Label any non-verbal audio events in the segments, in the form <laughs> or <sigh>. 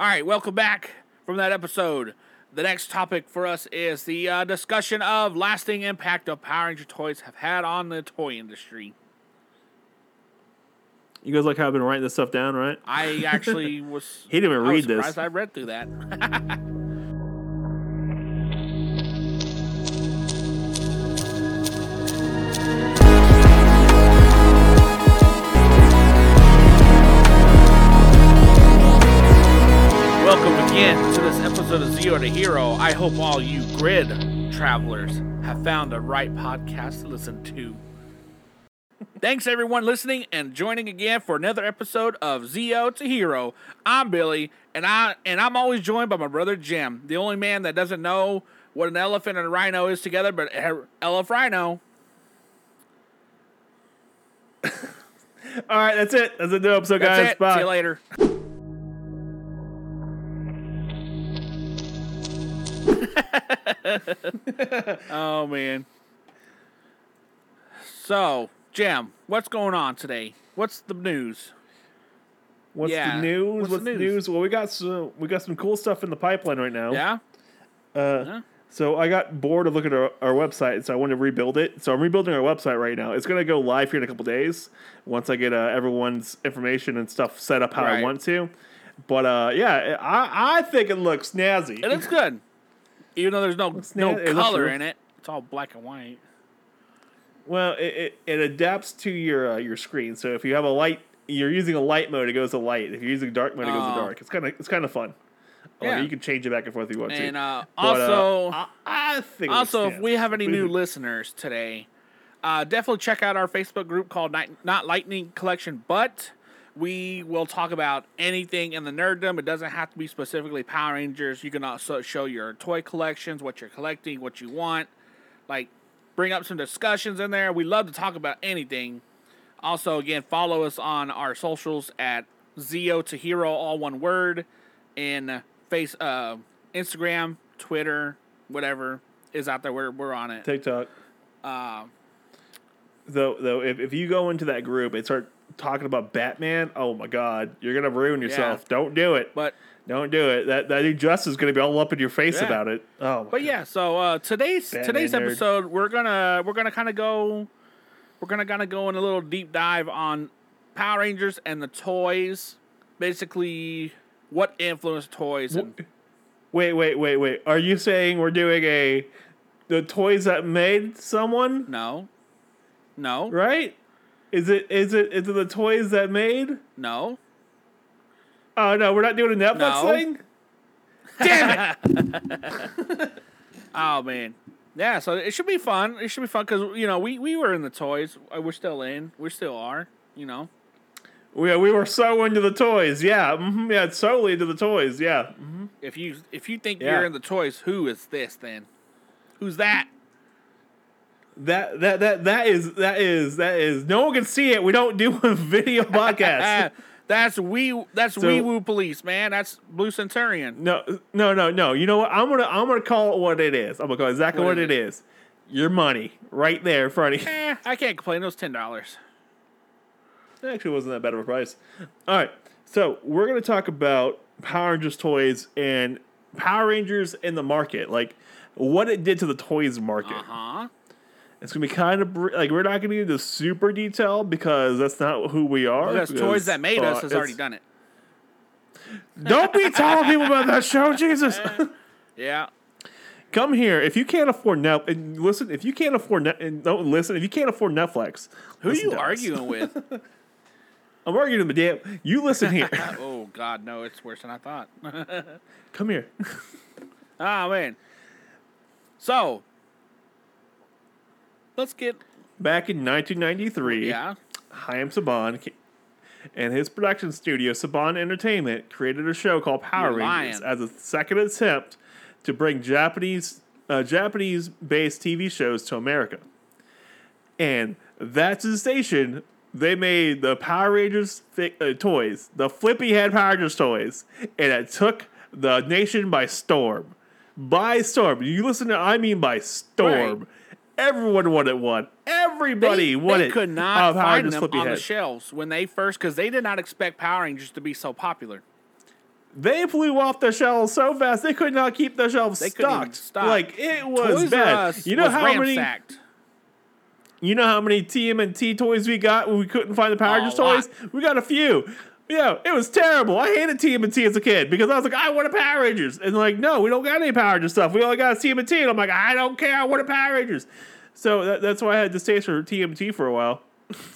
All right, welcome back from that episode. The next topic for us is the uh, discussion of lasting impact of Power Ranger toys have had on the toy industry. You guys like how I've been writing this stuff down, right? I <laughs> actually was. He didn't even I read this. I read through that. <laughs> episode of Zeo to Hero. I hope all you grid travelers have found the right podcast to listen to. Thanks everyone listening and joining again for another episode of Zeo to Hero. I'm Billy, and I and I'm always joined by my brother Jim, the only man that doesn't know what an elephant and a rhino is together, but elephant rhino. <laughs> All right, that's it. That's a new episode, That's guys. it. Bye. See you later. <laughs> oh man. So, Jim, what's going on today? What's the news? What's Yeah, the news? what's What's, the news? news? Well, we got some we got some cool stuff in the pipeline right now. Yeah? Uh, Yeah. So I got bored of looking at our, our website, so I wanted to rebuild it. So I'm rebuilding our website right now. It's gonna go live here in a couple days once I get uh, everyone's information and stuff set up how Right. I want to. But uh, yeah, I I think it looks snazzy. It looks good. Even though there's no Looks no color real- in it. It's all black and white. Well, it, it, it adapts to your uh, your screen. So if you have a light, you're using a light mode, it goes to light. If you're using dark mode, it goes to Oh. dark. It's kind of it's kind of fun. Like, Yeah. you can change it back and forth if you want And to. uh, But, uh, also I, I think Also, if we have any What do you new listeners today, uh, definitely check out our Facebook group called Night, Not Lightning Collection. But we will talk about anything in the nerddom. It doesn't have to be specifically Power Rangers. You can also show your toy collections, what you're collecting, what you want. Like, bring up some discussions in there. We love to talk about anything. Also, again, follow us on our socials at Zeo to Hero, all one word, in face, uh, Instagram, Twitter, whatever is out there. We're we're on it. TikTok. Uh, Though, though, if, if you go into that group and start talking about Batman, oh my God, you're gonna ruin yourself. Don't do it. but Don't do it. That that injustice is gonna be all up in your face Yeah. about it. Oh, my but yeah. So uh, today's Batman today's nerd. episode, we're gonna we're gonna kind of go, we're gonna kind of go in a little deep dive on Power Rangers and the toys. Basically, what influenced toys and Wait, wait, wait, wait. Are you saying we're doing a the toys that made someone? no, no, Right? Is it is it is it the toys that made? no. Oh no, we're not doing a Netflix No. thing. Damn it! <laughs> Oh man, yeah. So it should be fun. It should be fun because you know we we were in the toys. Uh, We're still in. We still are. You know. we, we were so into the toys. Yeah, hmm yeah, solely into the toys. Yeah. If you if you think Yeah. you're in the toys, who is this then? Who's that? That that that that is that is that is. No one can see it. We don't do a video podcast. <laughs> That's we. That's So- Wee Woo Police, man. That's Blue Centurion. No, no, no, no. You know what? I'm gonna I'm gonna call it what it is. I'm gonna call it exactly What it is. Your money right there in front of you. Eh, I can't complain. It was ten dollars. It actually wasn't that bad of a price. All right, so we're gonna talk about Power Rangers toys and Power Rangers in the market, like what it did to the toys market. Uh huh. It's gonna be kind of br- like we're not gonna get into super detail because that's not who we are. Because toys that made us uh, has already done it. Don't be telling people about that show, <laughs> Jesus. Yeah. Come here if you can't afford net. And listen, if you can't afford net, and don't listen. If you can't afford Netflix, Who are you arguing with? <laughs> I'm arguing with damn. You listen here. <laughs> oh God, no! It's worse than I thought. Come here. Ah man. So let's get Back in 1993, yeah. Chaim Saban and his production studio, Saban Entertainment, created a show called Power You're Rangers lying. as a second attempt to bring Japanese uh, Japanese-based TV shows to America. And that sensation, they made the Power Rangers fi- uh, toys, the flippy head Power Rangers toys, and it took the nation by storm. By storm. You listen to, I mean by storm. Right. Everyone wanted one. Everybody they, wanted. they could not Power find them on the shelves when they first because they did not expect Power Rangers to be so popular. they flew off the shelves so fast they could not keep the shelves They stocked. stock. Like it was Toys bad. You know how many? You know how many TMNT toys we got when we couldn't find the Power Rangers toys? We got a few. Yeah, it was terrible. I hated TMNT as a kid because I was like, I want a Power Rangers. And like, no, we don't got any Power Rangers stuff. We only got a TMNT. And I'm like, I don't care. I want a Power Rangers. So that, that's why I had distaste for TMNT for a while.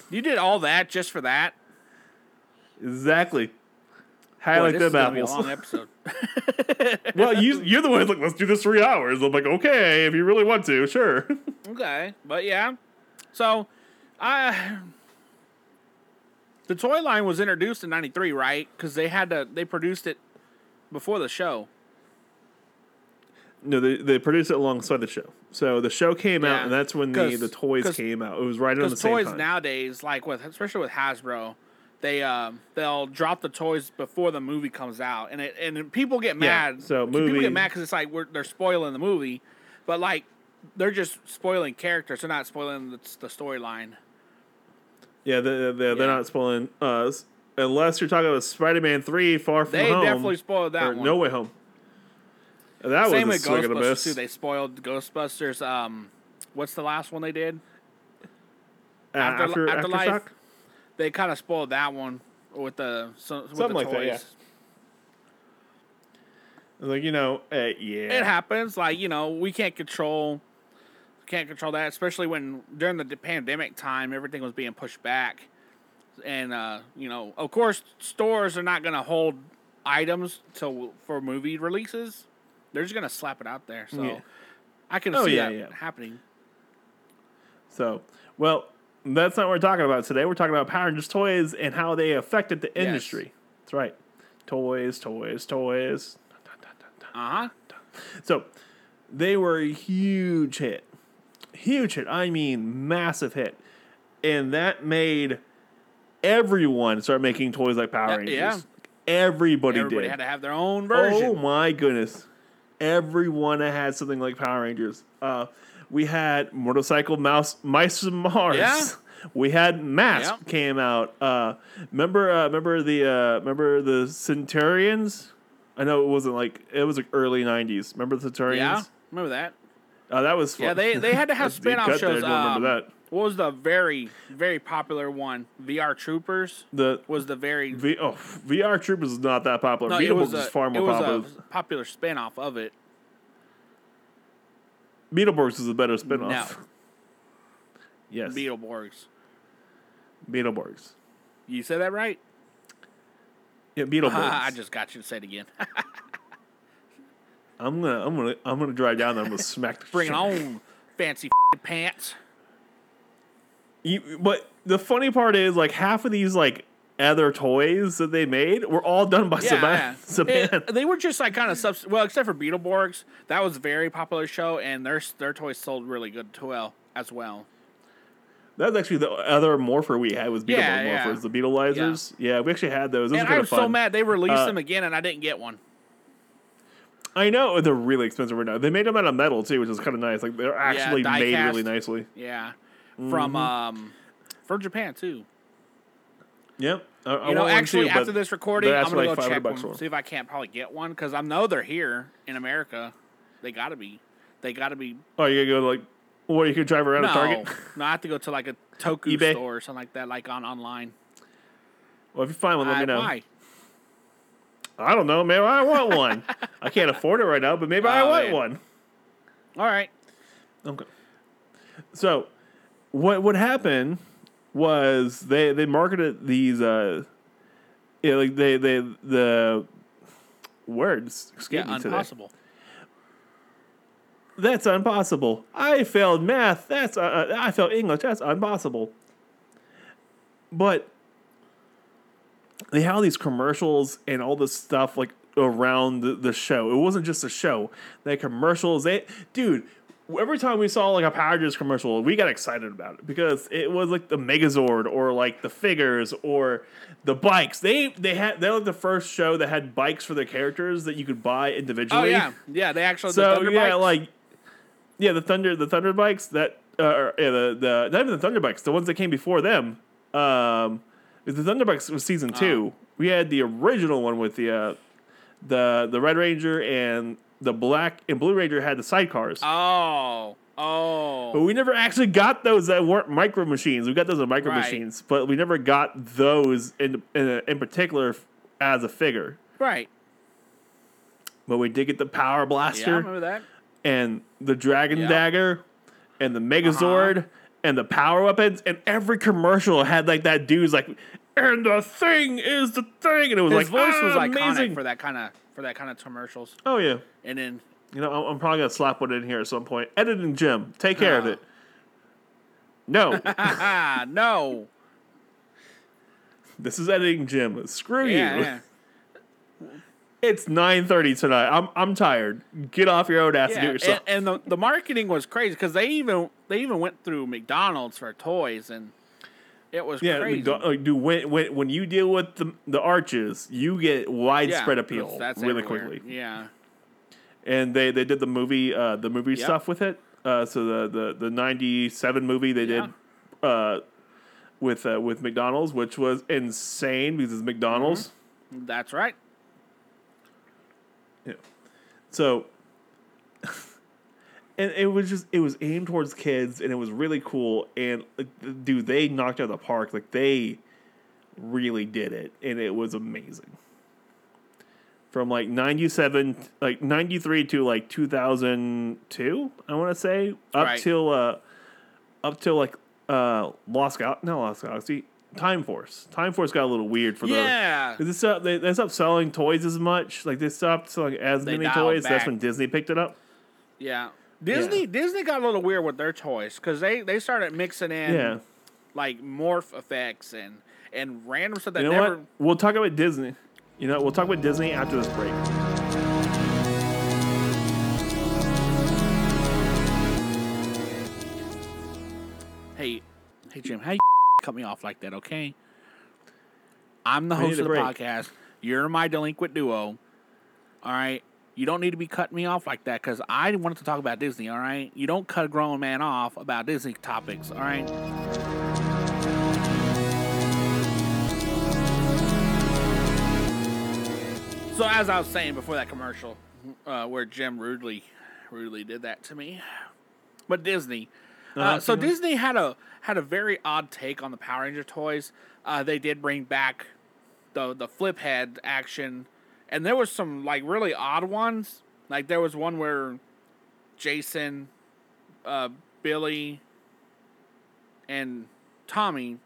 You did all that just for that. Exactly. How Boy, like them gonna be a apples. long <laughs> episode. well, you, you're the one who's like, let's do this three hours. I'm like, okay, if you really want to, sure. <laughs> Okay, but yeah. So, I the toy line was introduced in '93, right? Because they had to they produced it before the show. no, they, they produced it alongside the show. So the show came Yeah. out, and that's when the, the toys came out. It was right on the same toys time. nowadays, like with especially with Hasbro, they um they'll drop the toys before the movie comes out, and it and people get Yeah, mad. so people get mad because it's like we're, they're spoiling the movie, but like they're just spoiling characters. They're not spoiling the, the storyline. Yeah, they're, they're, they're Yeah. not spoiling us unless you're talking about Spider-Man Three: Far From They Home. definitely spoiled that or one. No Way Home. That Same was with a swing and a Ghostbusters miss. too. They spoiled Ghostbusters. Um, what's the last one they did? Uh, After- after, Afterlife? Aftershock? They kind of spoiled that one with the so, with Something the like toys. that, yeah. Like you know, uh, yeah. It happens. Like you know, we can't control can't control that, especially when during the pandemic time, everything was being pushed back, and uh, you know, of course, stores are not going to hold items till for movie releases. They're just going to slap it out there. So Yeah. I can Oh, see yeah, that yeah. happening. So, well, that's not what we're talking about today. We're talking about Power Rangers toys and how they affected the Yes. industry. That's right. Toys, toys, toys. Uh huh. So, they were a huge hit. Huge hit. I mean, massive hit. And that made everyone start making toys like Power Rangers. yeah. Everybody, Everybody did. had to have their own version. Oh my goodness. Everyone had something like Power Rangers. Uh, we had Motorcycle Mouse Mice from Mars. Yeah. <laughs> We had Mask Yeah. came out. Uh, remember uh, remember the uh, remember the Centurions? I know it wasn't like it was like early nineties. Remember the Centurions? yeah, remember that? Oh, that was fun. Yeah, they they had to have <laughs> a spin-off cut there, shows. I remember um, that. What was the very very popular one? VR Troopers The was the very V, oh, VR Troopers is not that popular. no, Beetleborgs is far more it was popular. a popular spin-off of it. Beetleborgs is a better spin-off. No. <laughs> Yes. Beetleborgs. Beetleborgs. You said that right? Yeah, Beetleborgs. <laughs> I just got you to say it again. I'm gonna, I'm gonna, I'm gonna drive down there. I'm gonna <laughs> smack the Bring it on, fancy pants. You, but the funny part is, like half of these like other toys that they made were all done by Yeah, Saban. yeah. Saban. It- they were just like kind of subs. Well, except for Beetleborgs, that was a very popular show, and their their toys sold really good too well as well. that was actually the other morpher we had was Beetleborg Yeah, morphers, the Beetleizers. Yeah. we actually had those. Those and were I kind was of fun. so mad they released Uh, them again, and I didn't get one. I know they're really expensive right now. They made them out of metal too, which is kind of nice. Like they're actually die made cast. really nicely. Yeah, Mm-hmm. from um, from Japan too. Yep. I, I You know, actually, too, after this recording, I'm gonna like go check them, see if I can't probably get one because I know they're here in America. They gotta be. They gotta be. Oh, you gotta go to like, well, you could drive around No, a Target. <laughs> no, I have to go to like a <laughs> Toku eBay? store or something like that, like on online. Well, if you find one, let I- me know. Why? I don't know. Maybe I want one. I can't afford it right now, but maybe I <laughs> Oh, want man. one. All right. Okay. So, what what happened was they they marketed these uh, yeah, like they they the words escape Yeah, me today. impossible. That's impossible. I failed math. That's uh, uh, I failed English. That's impossible. But they had all these commercials and all this stuff like around the, the show. It wasn't just a show. They had commercials. They dude. Every time we saw like a Power Rangers commercial, we got excited about it because it was like the Megazord or like the figures or the bikes. They they had they're like the first show that had bikes for their characters that you could buy individually. Oh yeah, yeah. They actually So Thunder yeah, Bikes? like yeah, the thunder the thunder bikes that uh, or, yeah the the not even the thunder bikes the ones that came before them. Um, the thunder bikes was season two. Oh. We had the original one with the uh, the the Red Ranger and the Black and Blue Ranger had the sidecars. Oh, Oh. But we never actually got those that weren't micro machines. We got those as micro Right. machines, but we never got those in in, in particular as a figure. right. But we did get the Power blaster. Yeah, remember that. and the Dragon Yeah. Dagger and the Megazord and the power weapons. And every commercial had like that dude's like, and the thing is the thing, and it was His like voice was "Ah, iconic amazing. for that kind of for that kind of commercials. oh yeah, And then you know I'm, I'm probably gonna slap one in here at some point. Editing Jim, take care of Ah. it. No, <laughs> no. this is editing Jim. Screw Yeah, you. yeah. It's 9:30 tonight. I'm I'm tired. Get off your own ass and do Yeah, it yourself. and, and the, the marketing was crazy because they even they even went through McDonald's for toys and it was yeah, crazy. Like, dude, when, when when you deal with the the arches, you get widespread Yeah, appeal that's really everywhere. quickly. Yeah, And they, they did the movie uh, the movie Yep. stuff with it. Uh, so the, the the '97 movie they Yeah. did uh, with uh, with McDonald's, which was insane because it's McDonald's. that's right. Yeah. So, <laughs> and it was just it was aimed towards kids, and it was really cool. And like, dude, they knocked out of the park. Like they really did it, and it was amazing. From like ninety seven, like ninety three to like two thousand two, I want to say up Right. till uh, up till like uh Lost Gal, no Lost Galaxy, Time Force. Time Force got a little weird for the Yeah, they stopped, they, they stopped selling toys as much. Like they stopped selling as They many dialed toys. That's when Disney picked it up. yeah. Disney Disney got a little weird with their toys because they they started mixing in yeah. like morph effects and and random stuff that You know never. what? We'll talk about Disney. You know, we'll talk about Disney after this break. Hey, hey Jim, how you cut me off like that? Okay. I'm the host of the break. podcast. You're my delinquent duo. All right. You don't need to be cutting me off like that because I wanted to talk about Disney. All right. You don't cut a grown man off about Disney topics. All right. So as I was saying before that commercial, uh, where Jim rudely, rudely did that to me, but Disney. Uh, Uh-huh, so. Disney had a had a very odd take on the Power Ranger toys. Uh, they did bring back the the flip head action, and there was some like really odd ones. Like there was one where Jason, uh, Billy, and Tommy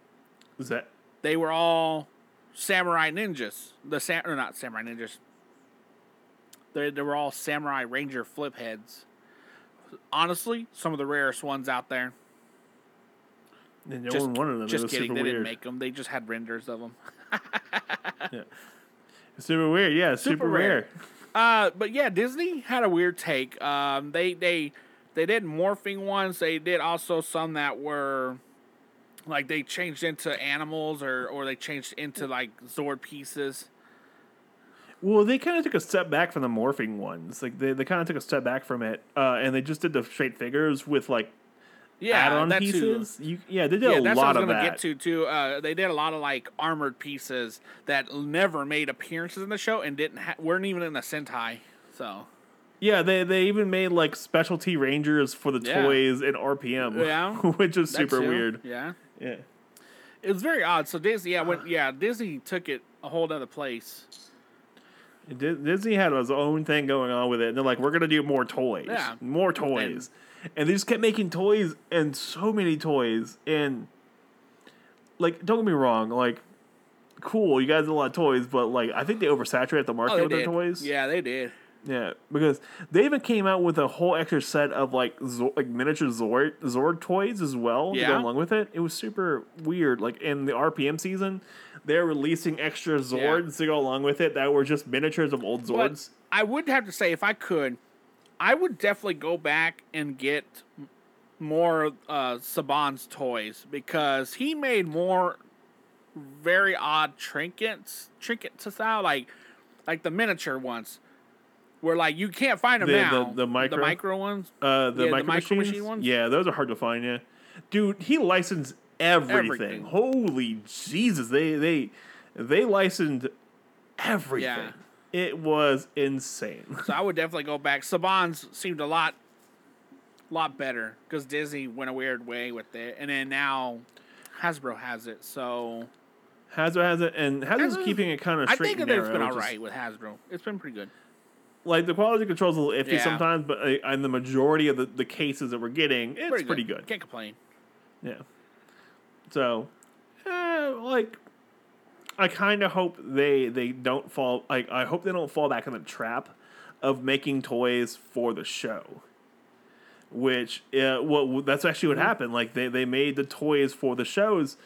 Is that they were all samurai ninjas. The sam or not samurai ninjas. They they were all samurai ranger flip heads. Honestly, some of the rarest ones out there. and no just one wanted them? just it was kidding, they weird. didn't make them. They just had renders of them. <laughs> It's super weird. Yeah, super, Super rare. rare. Uh, but yeah, Disney had a weird take. Um, they they they did morphing ones. They did also some that were like they changed into animals or or they changed into like Zord pieces. Well, they kind of took a step back from the morphing ones. Like they, they kind of took a step back from it, uh, and they just did the straight figures with like Yeah, add-on that too. pieces. You, yeah, they did Yeah, a that's lot what I of was gonna that. get to too. Uh, they did a lot of like armored pieces that never made appearances in the show and didn't ha- weren't even in the Sentai. So Yeah, they they even made like specialty rangers for the Yeah. toys in RPM. Yeah. <laughs> which is super too. weird. Yeah, Yeah. it was very odd. So Disney, yeah, when, <sighs> yeah, Disney took it a whole other place. Di- Disney had his own thing going on with it. And they're like, we're gonna do more toys, Yeah. more toys, and they just kept making toys and so many toys. And like, don't get me wrong, like, cool, you guys did a lot of toys, but like, I think they oversaturated the market Oh, with their toys. Yeah, they did. Yeah, because they even came out with a whole extra set of like Zor- like miniature Zord Zord toys as well to go along with it. It was super weird. Like in the RPM season, they're releasing extra Zords to go along with it that were just miniatures of old But Zords. I would have to say, if I could, I would definitely go back and get more uh, Saban's toys because he made more very odd trinkets, trinkets style, like like the miniature ones, where like you can't find them The- the- now. the micro? micro ones. Uh, the yeah, the micro, micro machine ones? Yeah, those are hard to find. Yeah, dude, he licensed everything. Everything. Holy Jesus, they they they licensed everything. Yeah. It was insane. So I would definitely go back. Saban's seemed a lot, lot better because Disney went a weird way with it, and then now Hasbro has it. So Hasbro has it, and Hasbro's Hasbro- keeping it kind of I straight think and narrow. it's been all is- with Hasbro. It's been pretty good. Like the quality control's a little iffy Yeah. sometimes, but uh, in the majority of the, the cases that we're getting, it's pretty, good. Can't complain. Yeah. So, eh, like, I kind of hope they they don't fall. Like, I hope they don't fall back in the trap of making toys for the show. Which, uh, well, that's actually what happened. Like, they they made the toys for the shows,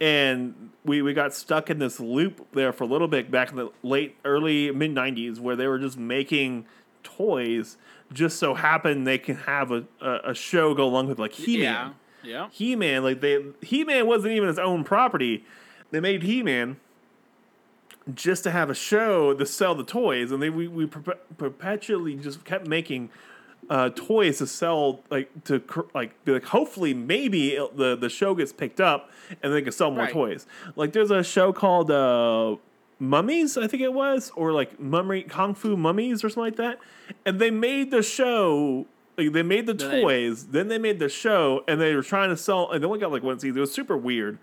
and we we got stuck in this loop there for a little bit back in the late early mid '90s where they were just making toys. Just so happen they can have a, a, a show go along with like He Man. Yeah. Yeah. He Man, like they He Man wasn't even his own property. They made He Man just to have a show to sell the toys, and they we, we perpe- perpetually just kept making uh, toys to sell, like to cr- like be like hopefully maybe it- the the show gets picked up and they can sell more Right. toys. Like there's a show called uh, Mummies, I think it was, or like Mummy Kung Fu Mummies or something like that, and they made the show. Like they made the Then they- toys, then they made the show, and they were trying to sell. And they only got like one season. It was super weird.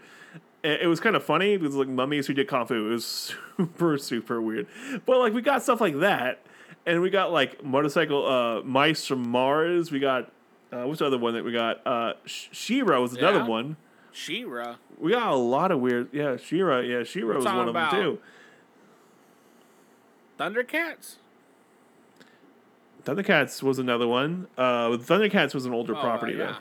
It it was kind of funny because like mummies who did kung fu. It was <laughs> super super weird. But like we got stuff like that, and we got like motorcycle uh, mice from Mars. We got uh, what's the other one that we got? Uh, She-Ra was another Yeah. one. She-Ra. We got a lot of weird. Yeah, She-Ra. Yeah, She-Ra was one of them too. Thundercats. Thundercats was another one. Uh, Thundercats was an older Oh, property uh, though. yeah.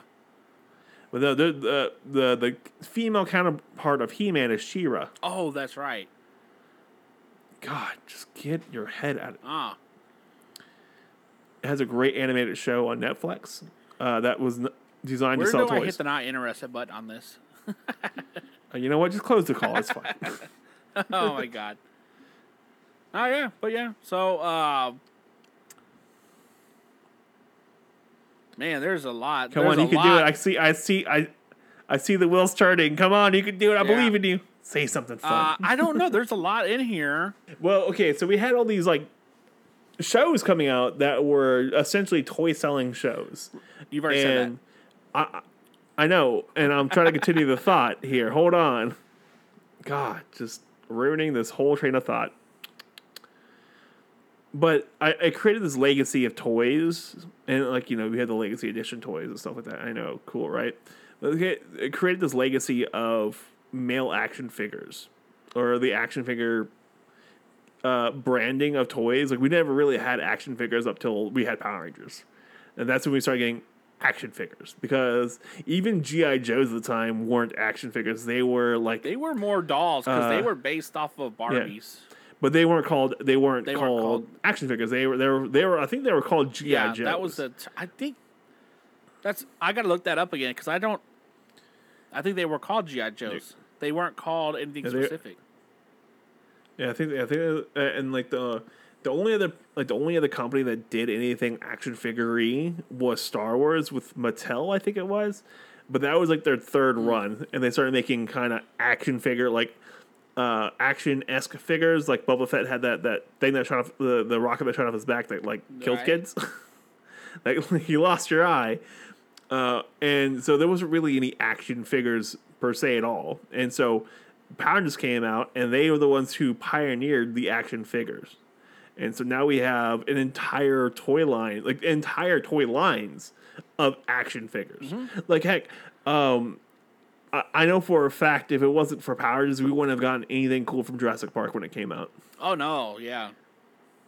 But the the the the, the female counterpart of He Man is She-Ra. Oh, that's right. God, just get your head out. of Ah, It has a great animated show on Netflix uh, that was n- designed where to do sell I toys. hit the not interested button on this? <laughs> Uh, you know what? Just close the call. It's fine. <laughs> oh my god. Oh yeah, but yeah. So, uh, man, there's a lot. Come There's on, a you can lot. do it. I see. I see. I I see the wheels turning. Come on, you can do it. I Yeah. believe in you. Say something fun. Uh, I don't know. There's a lot in here. <laughs> Well, okay, so we had all these like shows coming out that were essentially toy selling shows. You've already said and I I know, and I'm trying to continue the thought here. Hold on. God, just ruining this whole train of thought. But I, I created this legacy of toys, and like you know, we had the legacy edition toys and stuff like that. I know, cool, right? But okay, it created this legacy of male action figures, or the action figure uh, branding of toys. Like we never really had action figures up till we had Power Rangers, and that's when we started getting action figures because even GI Joes at the time weren't action figures. They were like. They were more dolls because they Uh, were based off of Barbies. but they weren't called. They weren't, They weren't called, called- action figures. They were. They were. They were. I think they were called GI Yeah, Joes. that was the. T- I think that's. I gotta look that up again because I don't. I think they were called GI Joes. They weren't called anything Yeah, they- specific. Yeah, I think I think uh, and like the the only other like the only other company that did anything action figure was Star Wars with Mattel, I think it was. But that was like their third Hmm. run, and they started making kind of action figure like uh, action esque figures. Like Boba Fett had that that thing that shot off the the rocket that shot off his back that like Right. kids. <laughs> like <laughs> you lost your eye, uh, and so there wasn't really any action figures per se at all. And so Power Rangers came out, and they were the ones who pioneered the action figures. And so now we have an entire toy line, like entire toy lines of action figures. Like heck, um, I, I know for a fact if it wasn't for Power Rangers, we wouldn't have gotten anything cool from Jurassic Park when it came out. Oh no, yeah.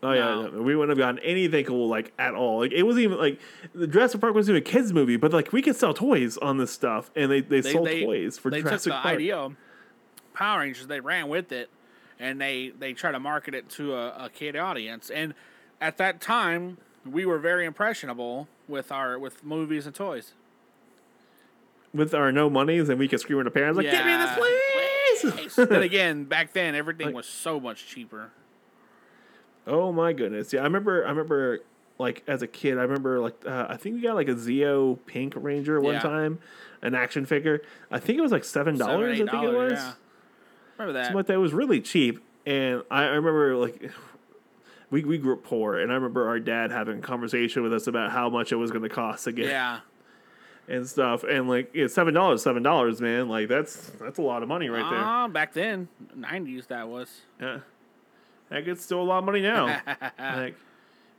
Oh yeah, No. we wouldn't have gotten anything cool like at all. Like it wasn't even like the Jurassic Park wasn't even a kids movie, but like we could sell toys on this stuff, and they they, They, sold they, toys for they took Jurassic the Park. idea Power Rangers, they ran with it, and they they try to market it to a, a kid audience. And at that time, we were very impressionable with our with movies and toys. with our no monies, and we could scream at our parents like, "Give me this, please!" then <laughs> again, back then everything Like- was so much cheaper. Oh my goodness! Yeah, I remember. I remember, like as a kid, I remember like uh, I think we got like a Zeo Pink Ranger one Yeah. time, an action figure. I think it was like seven Seven, dollars. I think it was. yeah. Remember that? Something like that. It was really cheap, and I, I remember like <sighs> we we grew up poor, and I remember our dad having a conversation with us about how much it was going to cost to get Yeah. <laughs> and stuff, and like yeah, seven dollars, seven dollars, man, like that's that's a lot of money right there. Ah, back then, nineties that was. Yeah. that gets still a lot of money now. <laughs> like,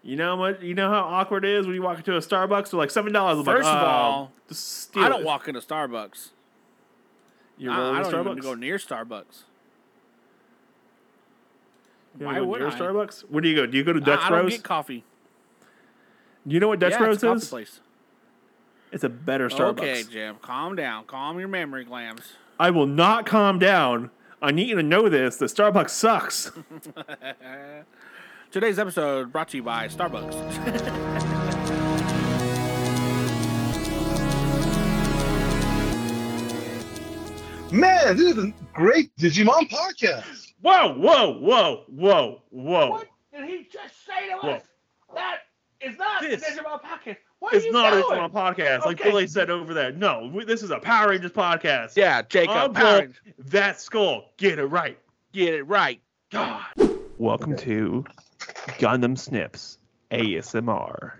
you know what? You know how awkward it is when you walk into a Starbucks for like seven dollars. First of all, I don't it. walk into Starbucks. You're I, I don't Starbucks. even go near Starbucks. You Why don't go would near I? Starbucks? Where do you go? Do you go to Dutch I, I don't Bros? get coffee. you know what Dutch yeah, Bros it's a coffee is? place. It's a better Starbucks. Okay, Jim, calm down. Calm your memory glands. I will not calm down. I need you to know this. The Starbucks sucks. <laughs> <laughs> Today's episode brought to you by Starbucks. Man, this is a great Digimon podcast. Whoa, whoa, whoa, whoa, whoa. What did he just say to Whoa. That is not This- Digimon podcast. What It's not a Digimon podcast, like Okay. Billy said over there. No, we, this is a Power Rangers podcast. Yeah, Jacob. I'm Power Paul. That skull. Get it right. Get it right. God. Welcome to Gundam Snips ASMR.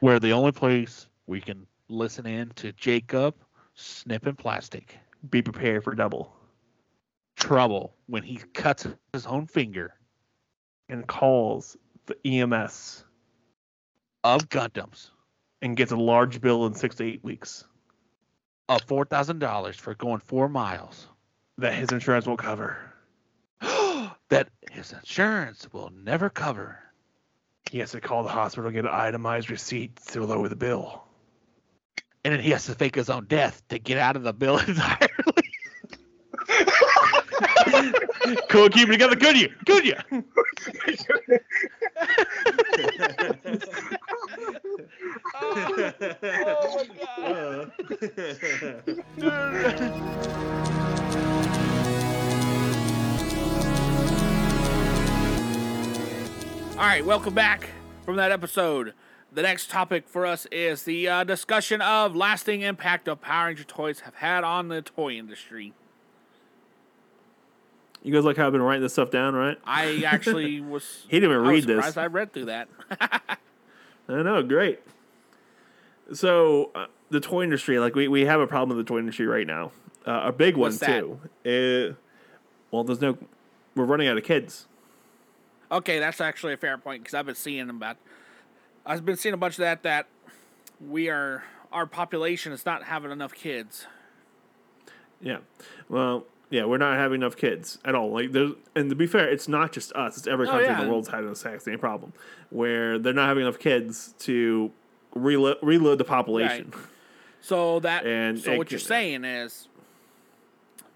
We're the only place we can listen in to Jacob snipping plastic. Be prepared for double. Trouble when he cuts his own finger And calls the EMS of Gundams and gets a large bill in six to eight weeks of four thousand dollars for going four miles. that his insurance will cover. <gasps> that his insurance will never cover. He has to call the hospital get an itemized receipt to lower the bill. And then he has to fake his own death to get out of the bill <laughs> entirely. Cool, keep it together. Good you. Good you. oh my god. All right, welcome back from that episode. The next topic for us is the uh, discussion of lasting impact of Power Ranger toys have had on the toy industry. You guys like how I've been writing this stuff down, right? I <laughs> actually was. He didn't even I read this. I read through that. <laughs> I know, great. So uh, the toy industry, like we, we have a problem with the toy industry right now. Uh, a big one What's that? too. Uh, well, there's no. We're running out of kids. Okay, that's actually a fair point because I've been seeing about. I've been seeing a bunch of that that we are our population is not having enough kids. Yeah. Well, yeah, we're not having enough kids at all. Like there's, and to be fair, it's not just us. It's every Oh, country in yeah. the world's having the exact same problem, where they're not having enough kids to reload reload the population. So that <laughs> And so what you're saying is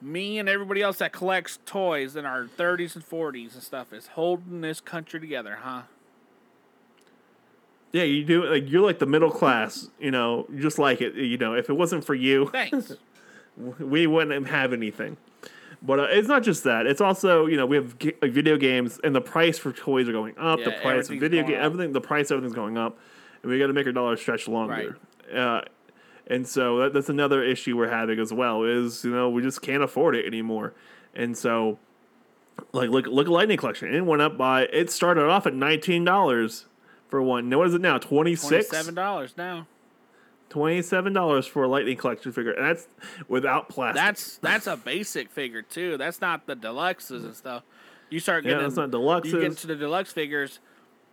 me and everybody else that collects toys in our 30s and 40s and stuff is holding this country together, huh? Yeah, you do. Like you're like the middle class. You know, just like it. You know, if it wasn't for you, Thanks. <laughs> we wouldn't have anything. But uh, it's not just that. It's also you know we have ga- like video games and the price for toys are going up. the price of video game, up. everything, the price of everything's going up, and we got to make our dollar stretch longer. Uh, and so that, that's another issue we're having as well. Is you know we just can't afford it anymore, and so like look look at Lightning Collection. It went up by it started off at nineteen dollars for one. Now what is it now? Twenty six. $27 now. Twenty-seven dollars for a Lightning Collection figure, and that's without plastic. That's that's a basic figure too. That's not the deluxes and stuff. You start Yeah, getting that's not deluxes. You get into the deluxe figures,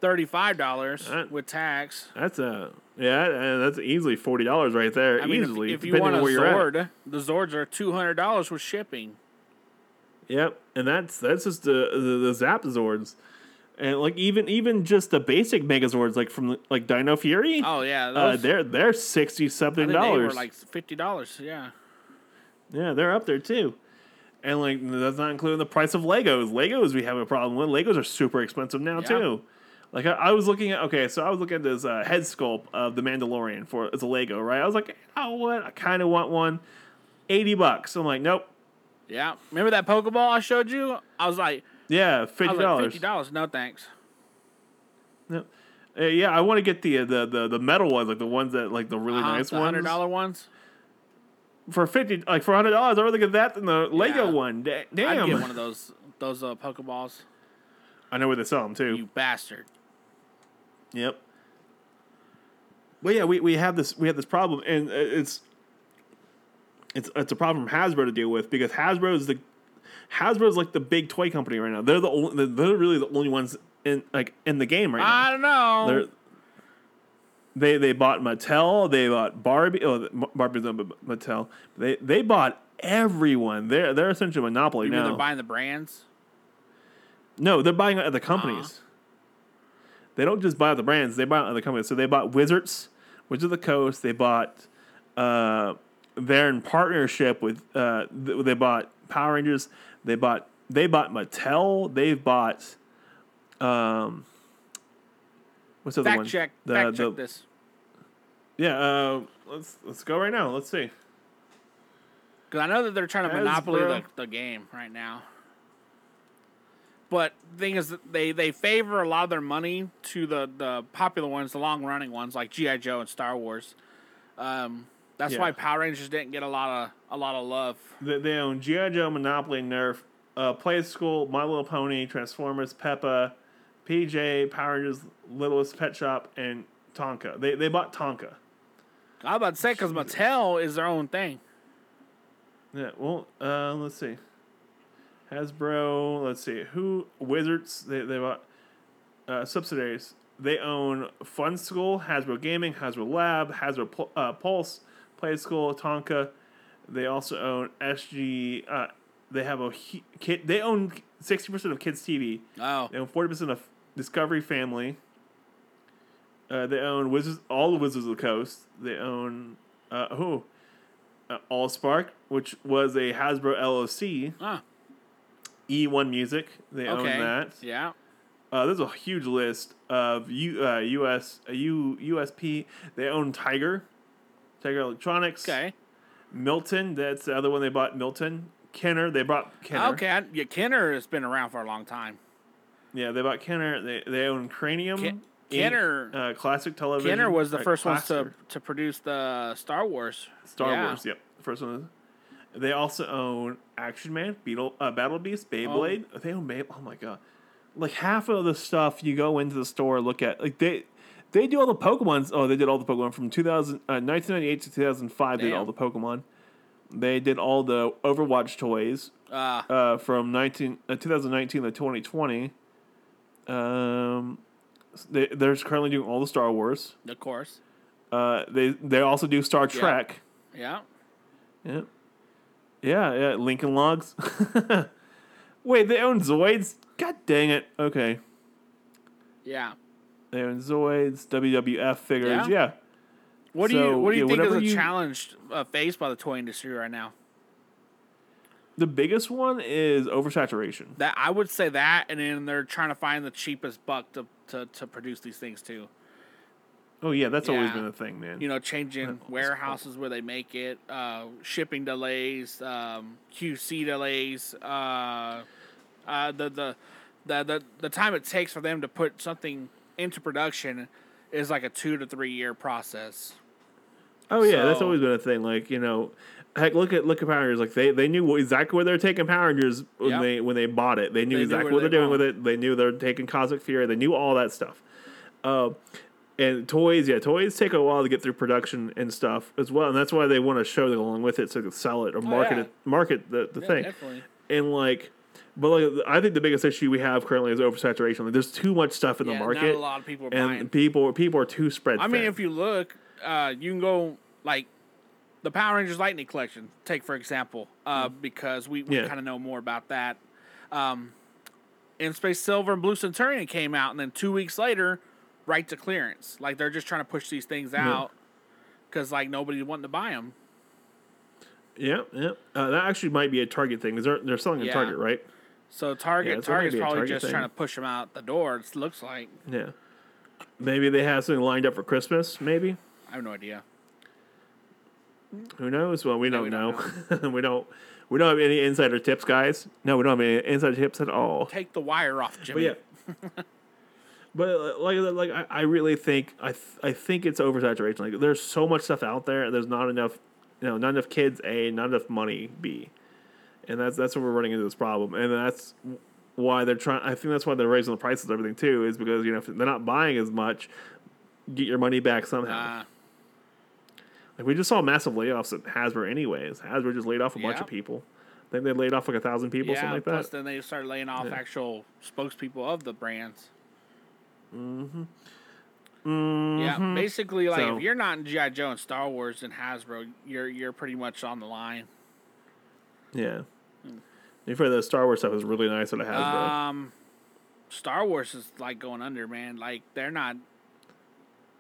thirty-five dollars with tax. That's a yeah, that's easily forty dollars right there. I mean, if- easily, if, you depending want a on where you're at. Zord, the Zords are two hundred dollars with shipping. Yep, and that's that's just the the, the Zap Zords, and like even even just the basic Megazords, like from like Dino Fury. Oh yeah, uh, they're they're sixty something think they were dollars. like fifty dollars. Yeah. yeah, they're up there too. And like that's not including the price of Legos. Legos we have a problem with. Legos are super expensive now Yeah. too. Like I, I was looking at okay, so I was looking at this uh, head sculpt of the Mandalorian for as a Lego, right? I was like, oh what? I kind of want one. Eighty bucks. I'm like, nope. Yeah. Remember that Pokeball I showed you? I was like, Yeah, fifty like dollars. fifty dollars. No thanks. Uh, yeah, I want to get the, uh, the the the metal ones, like the ones that like the really Uh, nice the ones. hundred dollar ones. for fifty, like for hundred dollars. I'd rather get that than the Lego one. Da- I'd Damn. get one of those those uh, Pokeballs. I know where they sell them too. You bastard. Yep. Well, yeah, we, we have this we have this problem, and uh, it's it's it's a problem Hasbro to deal with because Hasbro is the Hasbro is like the big toy company right now. They're the only they're really the only ones in like in the game right now. I don't know. They're, they they bought Mattel, they bought Barbie. Oh, Barbie's not Mattel. They they bought everyone. They're they're essentially a monopoly you mean now. they're buying the brands? No, they're buying other companies. They don't just buy the brands; they buy other companies. So they bought Wizards, Wizards of the Coast. They bought. Uh, they're in partnership with. Uh, they bought Power Rangers. They bought. They bought Mattel. They've bought. Um. What's the other Fact one? check. The- fact the- check this. Yeah. Uh, let's let's go right now. Let's see. Because I know that they're trying to monopoly the, the game right now. But the thing is, that they, they favor a lot of their money to the, the popular ones, the long running ones like GI Joe and Star Wars. Um, that's Yeah. why Power Rangers didn't get a lot of a lot of love. They, they own GI Joe, Monopoly, Nerf, uh, Playskool, My Little Pony, Transformers, Peppa, PJ, Power Rangers, Littlest Pet Shop, and Tonka. They they bought Tonka. I was about to say because Mattel is their own thing. Yeah. Well, uh, let's see. Hasbro. Let's see who Wizards. They they bought uh, subsidiaries. They own Funskool, Hasbro Gaming, Hasbro Lab, Hasbro Pul- uh, Pulse, Playskool, Tonka. They also own SG. Uh, they have a kid. They own sixty percent of Kids TV. Wow. They own forty percent of Discovery Family. Uh, they own Wizards, all the Wizards of the Coast. They own uh, who? Uh, All Spark, which was a Hasbro LLC. ah, E1 Music, they own okay. that. Yeah. Uh, there's a huge list of U, uh, US uh, U, USP. They own Tiger, Tiger Electronics. Okay. Milton, that's the other one they bought. Milton. Kenner, they bought Kenner. Okay. I, yeah, Kenner has been around for a long time. Yeah, they bought Kenner. They they own Cranium. Ken- Kenner- uh, classic television. Kenner was the first ones to, to produce the Star Wars. Star Yeah. Wars. Yep, the first one. They also own Action Man, Beetle, uh, Battle Beast, Beyblade. They own Beyblade. Oh my god! Like half of the stuff you go into the store look at, like they they do all the Pokemon's. Oh, they did all the Pokemon from 2000, uh, 1998 to 2005. They did all the Pokemon. They did all the Overwatch toys Uh, uh, from 19, uh, 2019 to 2020. Um, they, they're currently doing all the Star Wars. of course. Uh, they they also do Star Trek. Yeah. Yeah. Yeah, yeah, Lincoln Logs. <laughs> Wait, they own Zoids? God dang it. Okay. Yeah. They own Zoids, WWF figures. Yeah? Yeah. What do So, you What do you yeah, think is a you- challenge uh, faced by the toy industry right now? The biggest one is oversaturation. That I would say that, and then they're trying to find the cheapest buck to to, to produce these things too. Oh, yeah, that's always been a thing, man. You know, changing warehouses where they make it, uh, shipping delays, um, QC delays, uh, uh, the, the the the the time it takes for them to put something into production is like a two to three year process. oh, yeah, that's always been a thing. Like, you know, heck, look at look at Power Rangers. Like, they, they knew exactly where they're taking Power Rangers when, Yep. they, when they bought it. They knew They exactly where what they're they doing with it. They knew they're taking Cosmic Fury. They knew all that stuff. Uh, and toys, yeah, toys take a while to get through production and stuff as well, and that's why they want to show it along with it so they can sell it or market Oh, yeah. it, market the, the Yeah, thing. definitely. And like, but like, I think the biggest issue we have currently is oversaturation. Like, there's too much stuff in Yeah, the not market, a lot of people are and buying. people people are too spread. I mean, if you look, uh, you can go like the Power Rangers Lightning Collection. Take for example, uh, because we, we Yeah. kind of know more about that. Um, in Space Silver and Blue Centurion came out, and then two weeks later, right to clearance. Like they're just trying to push these things out because like nobody wanting to buy them. yeah, yeah, uh, that actually might be a Target thing because they're they're selling at Target, right? So Target, Yeah, so it might Target's probably Target just thing. trying to push them out the door. It looks like. Yeah, maybe they have something lined up for Christmas. Maybe I have no idea. who knows? Well, we don't we know. don't <laughs> we don't. We don't have any insider tips, guys. No, we don't have any insider tips at all. Take the wire off, Jimmy. But yeah. <laughs> but uh, like like I, I really think I th- I think it's oversaturation. Like there's so much stuff out there, and there's not enough, you know, not enough kids. A, not enough money. B, and that's that's where we're running into this problem. And that's why they're trying. I think that's why they're raising the prices of everything too. Is because you know if they're not buying as much, get your money back somehow. Uh, Like we just saw massive layoffs at Hasbro. Anyways, Hasbro just laid off a bunch of people. I think they laid off like a thousand people, yeah. something like plus, that. then they started laying off Yeah. actual spokespeople of the brands. Mm-hmm. Yeah, basically, like So- if you're not in GI Joe and Star Wars and Hasbro, you're you're pretty much on the line. Yeah. You've heard the Star Wars stuff is really nice at Hasbro. Um, Star Wars is like going under, man. Like they're not.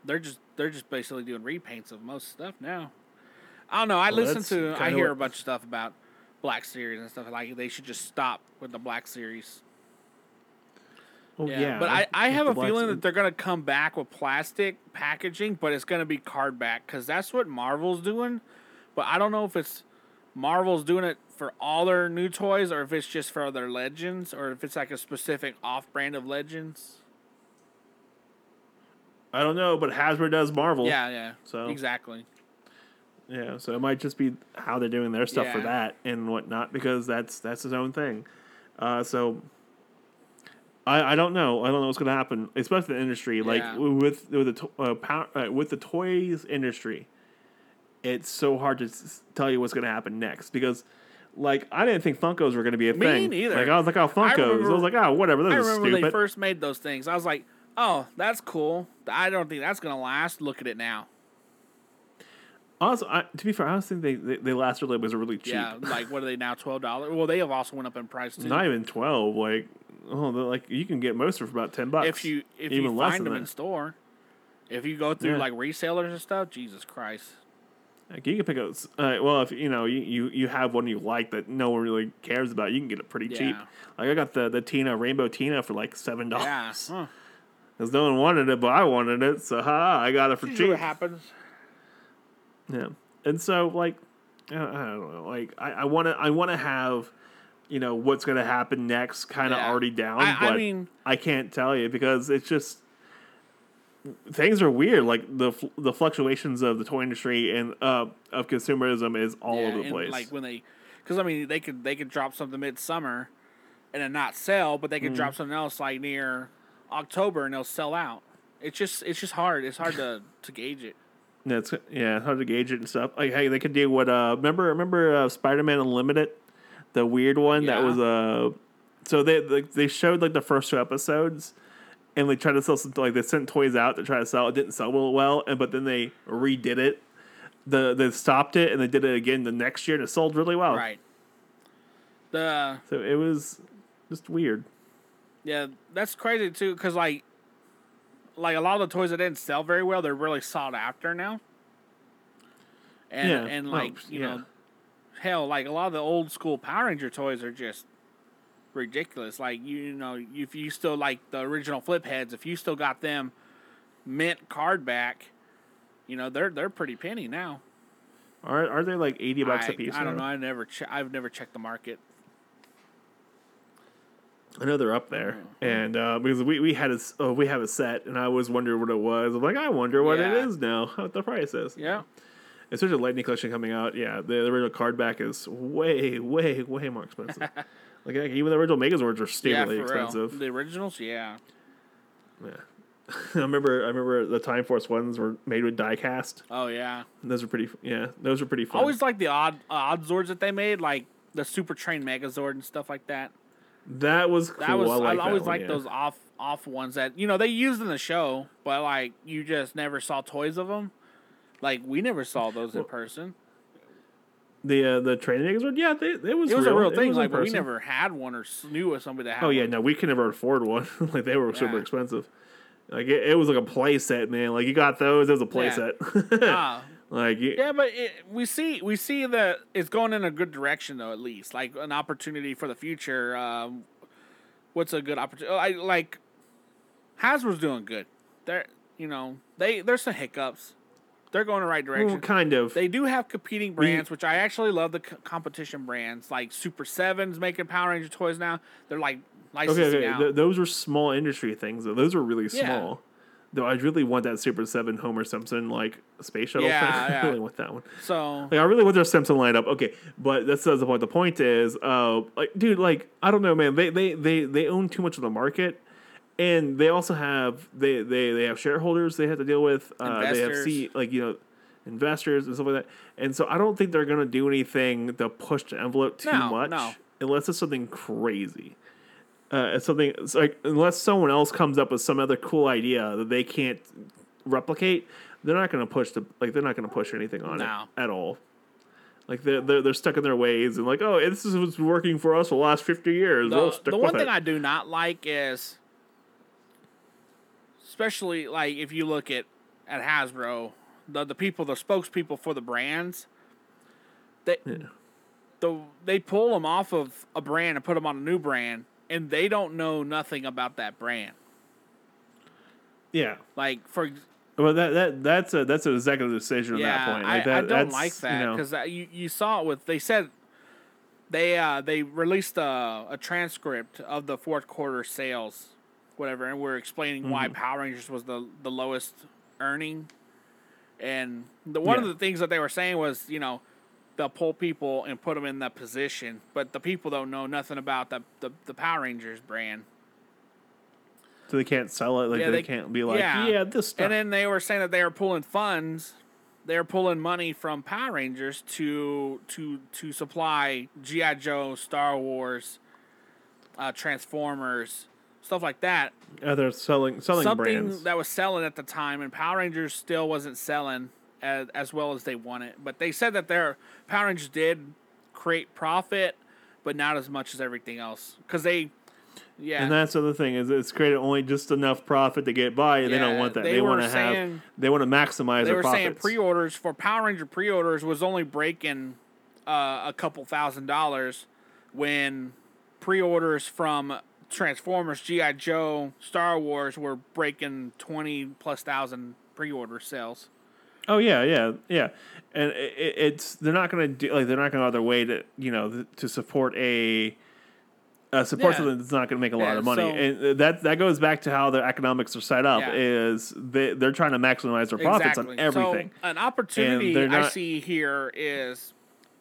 They're just they're just basically doing repaints of most stuff now. I don't know. I Well, listen to. I hear what- a bunch of stuff about Black Series and stuff like they should just stop with the Black Series. oh yeah, but I, I have a Black feeling that they're gonna come back with plastic packaging, but it's gonna be card back because that's what Marvel's doing. But I don't know if it's Marvel's doing it for all their new toys or if it's just for their legends or if it's like a specific off brand of legends. I don't know, but Hasbro does Marvel. Yeah, yeah. So- exactly. Yeah, so it might just be how they're doing their stuff for that and whatnot because that's that's his own thing. Uh, so I I don't know. I don't know what's going to happen, especially the industry. Like Yeah. with with the to- uh, power, uh, with the toys industry, it's so hard to s- tell you what's going to happen next because. Like I didn't think Funkos were going to be a Me thing. neither. Like I was like, oh Funkos. I, remember- was like, oh whatever. This I is remember when they stupid. first made those things. I was like, "Oh, that's cool. I don't think that's gonna last. Look at it now." Also, I, to be fair, I don't think they they, they last really was really cheap. Yeah, like what are they now? Twelve dollars. Well, they have also went up in price too. Not even twelve. Like oh, they're like you can get most for about ten bucks. if you if even you less find than them in that. store. If you go through Yeah. like resellers and stuff, Jesus Christ. Like you can pick up. Uh, well, if you know you, you you have one you like that no one really cares about, you can get it pretty cheap. Like I got the the Tina Rainbow Tina for like seven dollars. Yeah. Huh. Because no one wanted it, but I wanted it, so ha! I got it for See cheap. what happens. Yeah, and so like, I don't know. Like I I want to I want to have, you know, what's going to happen next, kind of Yeah. already down. I- I mean- I can't tell you because it's just things are weird. Like the the fluctuations of the toy industry and uh of consumerism is all Yeah, over the and, place. Like when they, because I mean they could they could drop something midsummer, and then not sell, but they could Mm. drop something else like near October and they'll sell out. It's just it's just hard. It's hard to <laughs> to gauge it. Yeah, it's yeah, it's hard to gauge it and stuff. Like, hey, they could do what? Uh, remember, remember uh, Spider Man Unlimited, the weird one that Yeah. was uh, so they they they showed like the first two episodes, and they tried to sell some like they sent toys out to try to sell. It didn't sell real well, and but then they redid it. The they stopped it and they did it again the next year and it sold really well. Right. The So it was just weird. yeah, that's crazy too, because like, like a lot of the toys that didn't sell very well, they're really sought after now. And Yeah. and Oh, like you yeah. know, hell, like a lot of the old school Power Ranger toys are just ridiculous. Like you know, if you still like the original flip heads, if you still got them mint card back, you know they're they're pretty penny now. Are are they like eighty bucks I, a piece? I don't now? know. I never che- I've never checked the market. I know they're up there, Mm-hmm. and uh, because we, we had a oh, we have a set, and I always wondered what it was. I'm like, I wonder what it Yeah. is now, <laughs> what the price is. Yeah. Especially Lightning Collection coming out. Yeah, the, the original card back is way, way, way more expensive. <laughs> like even the original Megazords are Yeah, stupidly real. expensive. The originals, yeah. Yeah. <laughs> I remember, I remember the Time Force ones were made with diecast. Oh yeah. Those are pretty, yeah, those are pretty fun. I always like the odd uh, odd Zords that they made, like the Super Train Megazord and stuff like that. that was cool. That was I, I, like that always like yeah. those off off ones that you know they used in the show, but like you just never saw toys of them. Like we never saw those in person. The uh, the training Megazord, yeah, they, it was It was real. a real thing. Like we never had one or knew of somebody that had. Oh yeah, one. no, we could never afford one. <laughs> like they were super expensive. Like it, it was like a play set, man. Like you got those, it was a play Yeah. set. <laughs> Ah, like you, yeah, but it, we see we see that it's going in a good direction though. At least like an opportunity for the future. Um, what's a good opportunity? I like Hasbro's doing good. They're you know they there's some hiccups. They're going the right direction. well, kind of. They do have competing brands, which I actually love the c- competition brands. Like Super Sevens making Power Ranger toys now. They're like okay, licensing okay. out. th- those are small industry things. Though. Those are really Yeah. small. Though I really want that Super Seven Homer Simpson like space shuttle. Yeah, thing. <laughs> yeah. I really want that one. So Like I really want their Simpson lineup. Okay, but that's not the point. The point is, uh, like, dude, like I don't know, man. They they they they own too much of the market, and they also have they they they have shareholders they have to deal with. Uh, they have Investors. see like you know investors and stuff like that. And so I don't think they're gonna do anything to push the envelope too No, much, no. unless it's something crazy. Uh, it's something it's like unless someone else comes up with some other cool idea that they can't replicate, they're not going to push the like they're not to push anything on No. it at all. Like they're, they're they're stuck in their ways and like oh this is what's working for us for the last fifty years. we'll the, the one it. thing I do not like is, especially like if you look at at Hasbro, the the people, the spokespeople for the brands, they Yeah. the they pull them off of a brand and put them on a new brand, and they don't know nothing about that brand. yeah, Like for well that that that's a that's an executive decision at yeah, that point. I, Like that, I don't that's, like you that know- because you, you saw it with they said they uh they released a, a transcript of the fourth quarter sales, whatever, and we're explaining Mm-hmm. why Power Rangers was the the lowest earning, and the one of the things that they were saying was you know they'll pull people and put them in that position, but the people don't know nothing about the the, the Power Rangers brand. so they can't sell it. Like Yeah, they, they- can't be like yeah. yeah, this stuff. And then they were saying that they were pulling funds, They're pulling money from Power Rangers to to to supply GI Joe, Star Wars, uh, Transformers, stuff like that. uh, they're selling selling Something brands. that was selling at the time, and Power Rangers still wasn't selling as, as well as they wanted. But they said that their Power Rangers did create profit, but not as much as everything else because they. Yeah, And that's the other thing is it's created only just enough profit to get by. and they don't want that. they They, want to have. They want to maximize they their were saying pre-orders for Power Ranger pre-orders was only breaking uh, a couple thousand dollars when pre-orders from Transformers, GI Joe, Star Wars were breaking twenty plus thousand pre-order sales. Oh yeah, yeah, yeah. And it, it- it's they're not going to do like they're not going to go their way to you know to support a. Uh, support Yeah. something that's not going to make a lot Yeah, of money, so- and that that goes back to how their economics are set up. Yeah. Is they they're trying to maximize their profits on everything. So an opportunity they're I see here is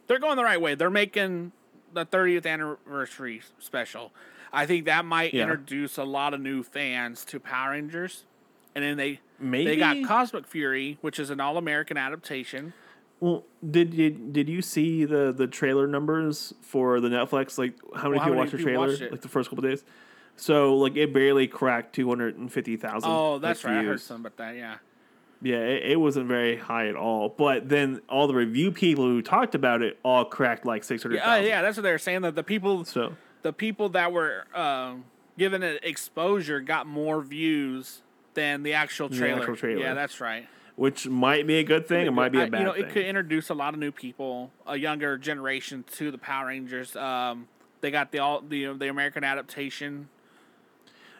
they're going the right way. They're making the 30th anniversary special. I think that might Yeah. introduce a lot of new fans to Power Rangers. And then they Maybe they got Cosmic Fury, which is an all-American adaptation. Well, did you did you see the the trailer numbers for the Netflix? Like how many Well, people watched the trailer? watched? Like the first couple days. So like it barely cracked two hundred and fifty thousand. Oh, that's right. I heard something about that. Yeah. Yeah, it, it wasn't very high at all. But then all the review people who talked about it all cracked like six hundred Yeah, uh, yeah, that's what they were saying. That the people, So the people that were uh, given it exposure got more views than the actual The trailer. actual trailer. Yeah, that's right. which might be a good thing. It might be a bad You know, thing. it could introduce a lot of new people, a younger generation to the Power Rangers. Um, they got the all the the American adaptation.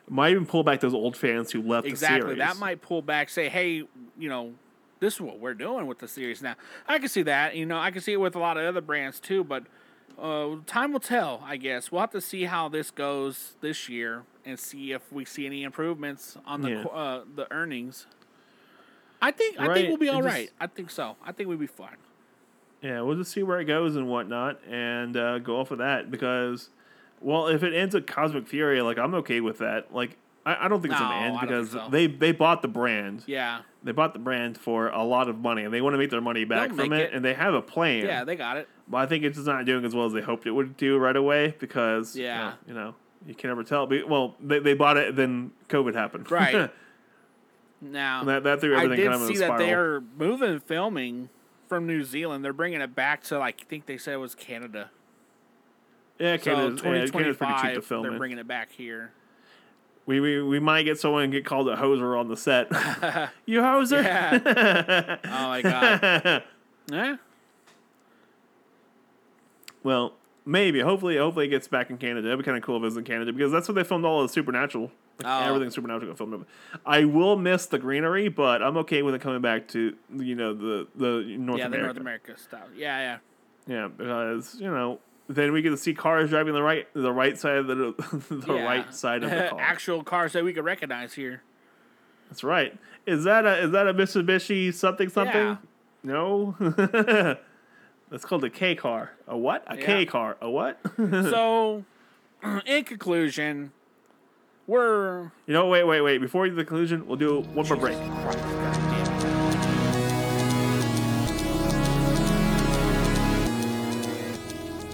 might even pull back those old fans who left the Exactly. series. That might pull back, say, hey, you know, this is what we're doing with the series now. I can see that. You know, I can see it with a lot of other brands too, but uh, time will tell, I guess. We'll have to see how this goes this year and see if we see any improvements on the Yeah. uh, the earnings. I think I think we'll be all just- right. I think so. I think we'll be fine. Yeah, we'll just see where it goes and whatnot, and uh, go off of that. Because, well, if it ends at Cosmic Fury, like I'm okay with that. Like I, I don't think it's No, an end because so. they they bought the brand. Yeah. They bought the brand for a lot of money, and they want to make their money back They'll from it, it. and they have a plan. Yeah, they got it. But I think it's just not doing as well as they hoped it would do right away because Yeah. uh, you know you can never tell. But, well, they, they bought it, then COVID happened. <laughs> Right. Now, that that threw I everything did kind of see that they're moving filming from New Zealand. They're bringing it back to like I think they said it was Canada. yeah, So Canada's, yeah, Canada's pretty cheap to film they're in. bringing it back here. We, we we might get someone and get called a hoser on the set. <laughs> <laughs> you hoser. Yeah. Oh my god. Yeah. Well, maybe. Hopefully, hopefully it gets back in Canada. It'd be kind of cool if it was in Canada because that's where they filmed all of the Supernatural. Like, Oh. Everything Supernatural got filmed. I will miss the greenery, but I'm okay with it coming back to you know the the North yeah, the America. North America style. Yeah, yeah. Yeah, because you know then we get to see cars driving the right the right side of the <laughs> the Yeah. right side of the <laughs> car. Actual cars that we could recognize here. That's right. Is that a is that a Mitsubishi something something? Yeah. No. <laughs> That's called a K car. A what? A K Yeah. car. A what? <laughs> so, <clears throat> in conclusion, we're you know, wait, wait, wait. Before we do the conclusion, we'll do one more break.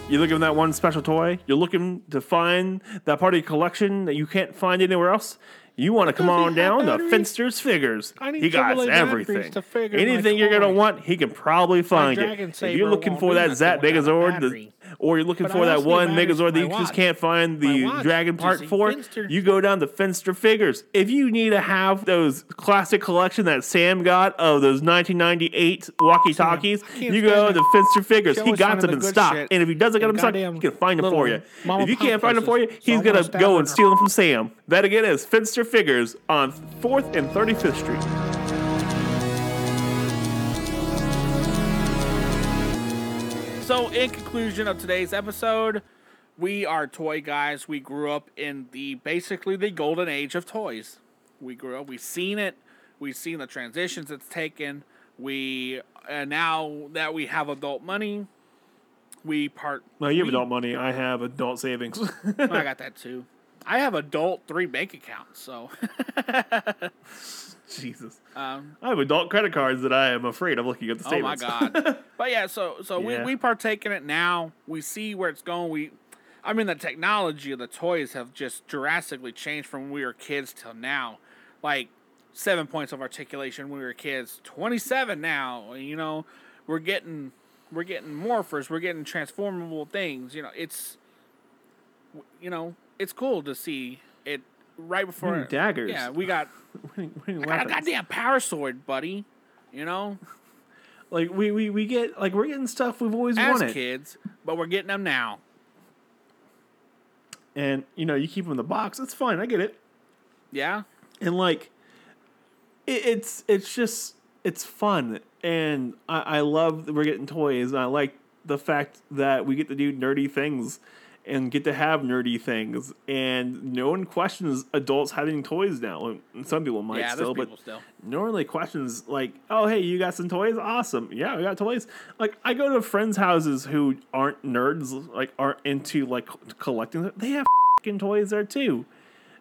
You're looking for that one special toy. You're looking to find that part of your collection that you can't find anywhere else. You want to come on down to? Finster's Figures. He got everything. to Anything you're gonna want, he can probably find it. If you're looking for that Zap Megazord. Or you're looking But for that one Megazord that you just can't find the watch, Dragon Park part for, Finster. you go down to Finster Figures. If you need to have those classic collection that Sam got of those 1998 walkie talkies, Sam, I can't you go to Finster Figures. He got them in good stock, shit and if he doesn't get them in stock, he can find them for you. If you can't find them for you, he's So gonna go and steal them from Sam. That again is Finster Figures on 4th and 35th Street. So, in conclusion of today's episode, we are toy guys. We grew up in the basically the golden age of toys. We grew up. We've seen it. We've seen the transitions it's taken. We and now that we have adult money, we part. Well, you have we- adult money. I have adult savings. <laughs> I got that too. I have adult three bank accounts, so <laughs> <laughs> Jesus. um, I have adult credit cards that I am afraid of looking at the statements. Oh my god! <laughs> but yeah, so so Yeah. we we partake in it now. We see where it's going. We, I mean, the technology of the toys have just drastically changed from when we were kids till now. Like seven points of articulation when we were kids, twenty seven now. You know, we're getting we're getting morphers. We're getting transformable things. You know, it's you know it's cool to see it right before Mm, daggers. Yeah, we got <laughs> Winning- winning I got a goddamn power sword, buddy. You know. Like we, we, we get like we're getting stuff we've always as wanted. kids, but we're getting them now. And you know, you keep them in the box, That's fine, I get it. Yeah, and like it, it's it's just it's fun and I, I love that we're getting toys and i like the fact that we get to do nerdy things and get to have nerdy things. And no one questions adults having toys now. And some people might yeah. still but still. no one really questions like oh hey you got some toys? Awesome. Yeah we got toys. Like i go to friends houses who aren't nerds like aren't into like collecting. They have fucking toys there too.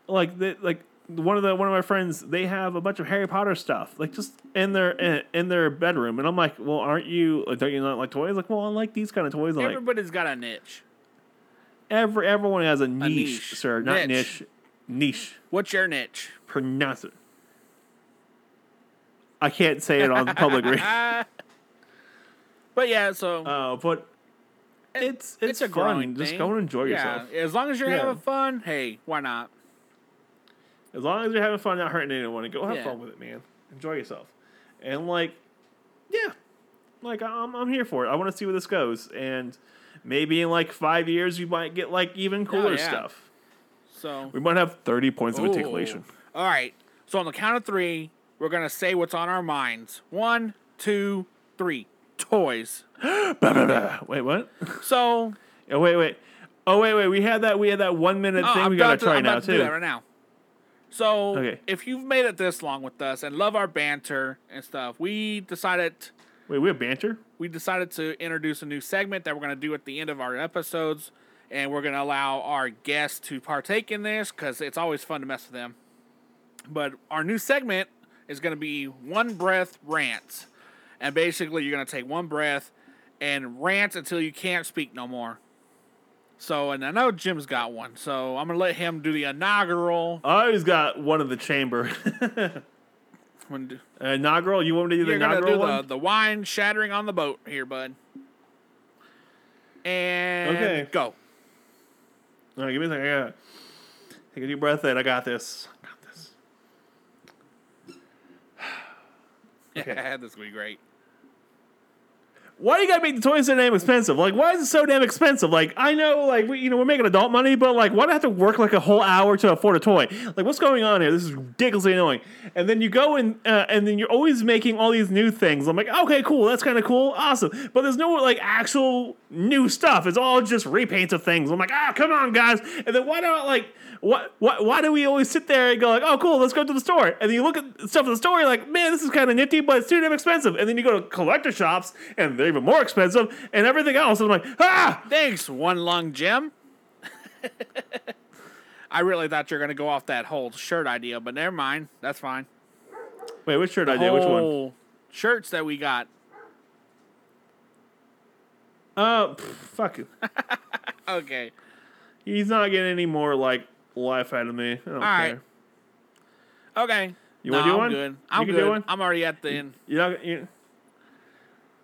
Like the like one of the one of my friends they have a bunch of Harry Potter stuff like just in their in, in their bedroom. And I'm like well aren't you like, don't you not like toys? Like well I like these kind of toys I'm like Everybody's got a niche. Every everyone has a niche, niche. sir not Niche. niche niche What's your niche? pronounce it I can't say it on the public radio <laughs> but yeah, so uh, but it's it's, it's a fun just thing. go and enjoy yeah, yourself As long as you're Yeah. having fun, hey, why not? As long as you're having fun, not hurting anyone, go have Yeah. fun with it, man. Enjoy yourself. And like, yeah, like I'm I'm here for it. I want to see where this goes, and maybe in like five years, we might get like even oh, cooler Oh, yeah. stuff. So, We might have thirty points of articulation. all right. So on the count of three, we're gonna say what's on our minds. One, two, three. Toys. <gasps> Blah, blah, blah. Wait, what? So oh, wait, wait. Oh, wait, wait. We had that. We had that one minute Oh, thing. I'm we gotta to- try I'm now to too. right now. So, Okay. if you've made it this long with us and love our banter and stuff, we decided Wait, we have banter. we decided to introduce a new segment that we're going to do at the end of our episodes, and we're going to allow our guests to partake in this because it's always fun to mess with them. But our new segment is going to be one breath rants, and basically you're going to take one breath and rant until you can't speak no more. So, and I know Jim's got one, so I'm gonna let him do the inaugural. I always got one of the chamber. <laughs> When do- uh, inaugural. You want me to do the inaugural do the, one? the wine shattering on the boat here, bud. And Okay. go. All right, give me a second. I gotta take a deep breath in. I got this. I got this. <sighs> Okay. Yeah, <laughs> this will be great. Why do you gotta make the toys so damn expensive? Like, why is it so damn expensive? Like, I know, like, we, you know, we're making adult money, but like, why do I have to work like a whole hour to afford a toy? Like, what's going on here? This is ridiculously annoying. And then you go and uh, and then you're always making all these new things. I'm like, okay, cool, that's kind of cool, awesome. But there's no like actual new stuff. It's all just repaints of things. I'm like, ah, come on, guys. And then why don't like what, what, why do we always sit there and go like, oh, cool, let's go to the store? And then you look at stuff in the store, you're like, man, this is kind of nifty, but it's too damn expensive. And then you go to collector shops, and they're even more expensive, and everything else. And I'm like, ah, Thanks, one lung Jim. <laughs> I really thought you were gonna go off that whole shirt idea, but never mind. That's fine. wait, which shirt idea? Which one? Shirts that we got. Uh, pff, fuck it. <laughs> Okay. He's not getting any more like life out of me. I don't All care. right. Okay. You no, wanna do I'm one? good. I'm can good. do one? I'm already at the end. Not. You,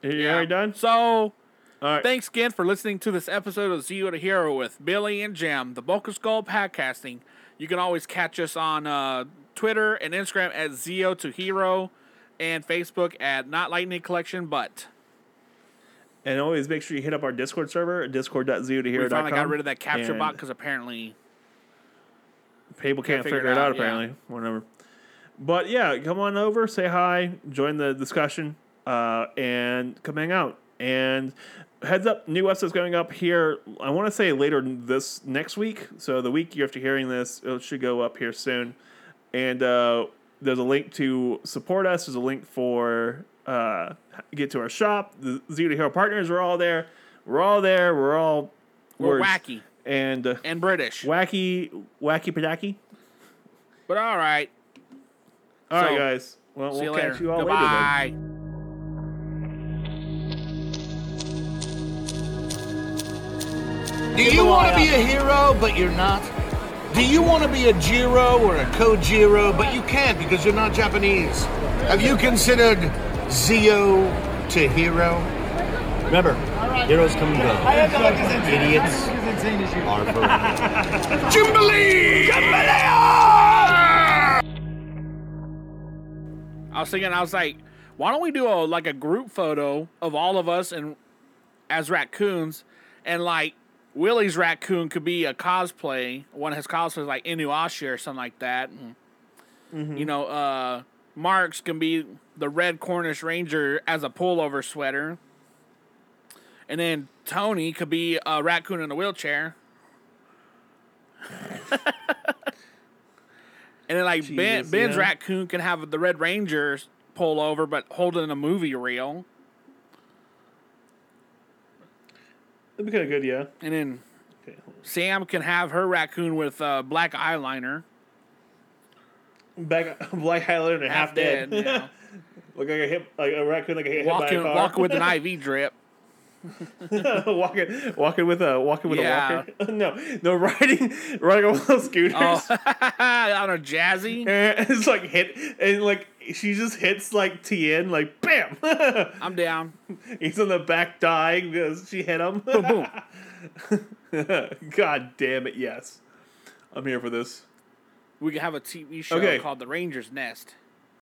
you Yeah. already done? So All right. Thanks again for listening to this episode of Zeo to Hero with Billy and Jim, the Boca Skull Podcasting. You can always catch us on uh, Twitter and Instagram at Zeo to Hero and Facebook at Not Lightning Collection, but and always make sure you hit up our Discord server, discord.zeotohero.com. we finally got rid of that captcha bot because apparently People can't figure figure, it out, out, yeah. apparently. Whatever. But yeah, come on over, say hi, join the discussion, uh, and come hang out. And heads up, new episodes going up here. I want to say later this next week. So the week you're after hearing this, it should go up here soon. And uh, there's a link to support us. There's a link for uh, get to our shop. The Zeo to Hero partners are all there. We're all there. We're all we're words. wacky and uh, and British. wacky, wacky padaki. But all right. All right, So, guys. Well, See we'll you later. catch you all later. then. Do you want to be a hero, but you're not? Do you want to be a Jiro or a Kojiro, but you can't because you're not Japanese? Have you considered Zeo to hero? Remember, heroes come and go. Idiots are forever. <laughs> Jimbalee! I was thinking, I was like, why don't we do a like a group photo of all of us and as raccoons, and like Willie's raccoon could be a cosplay, one of his cosplays like Inuyasha or something like that. And, You know, uh, Mark's can be the red Cornish Ranger as a pullover sweater, and then Tony could be a raccoon in a wheelchair. <laughs> And then like Ben Ben's yeah. raccoon can have the Red Rangers pull over, but holding a movie reel. That'd be kind of good, yeah. And then Okay, Sam can have her raccoon with uh, black eyeliner. Back, <laughs> black eyeliner and half, dead. yeah. <laughs> Look like a hip, like a raccoon, like a hit walking by a car. walking with an <laughs> IV drip. walking, walking with a walking with Yeah. a walker. no, no, riding, riding on one of those scooters. Oh, don't know, Jazzy. And it's like hit, and like she just hits like Tien, like bam. <laughs> I'm down. He's on the back dying because she hit him. Boom, boom. <laughs> God damn it! Yes, I'm here for this. We could have a TV show Okay. called The Ranger's Nest.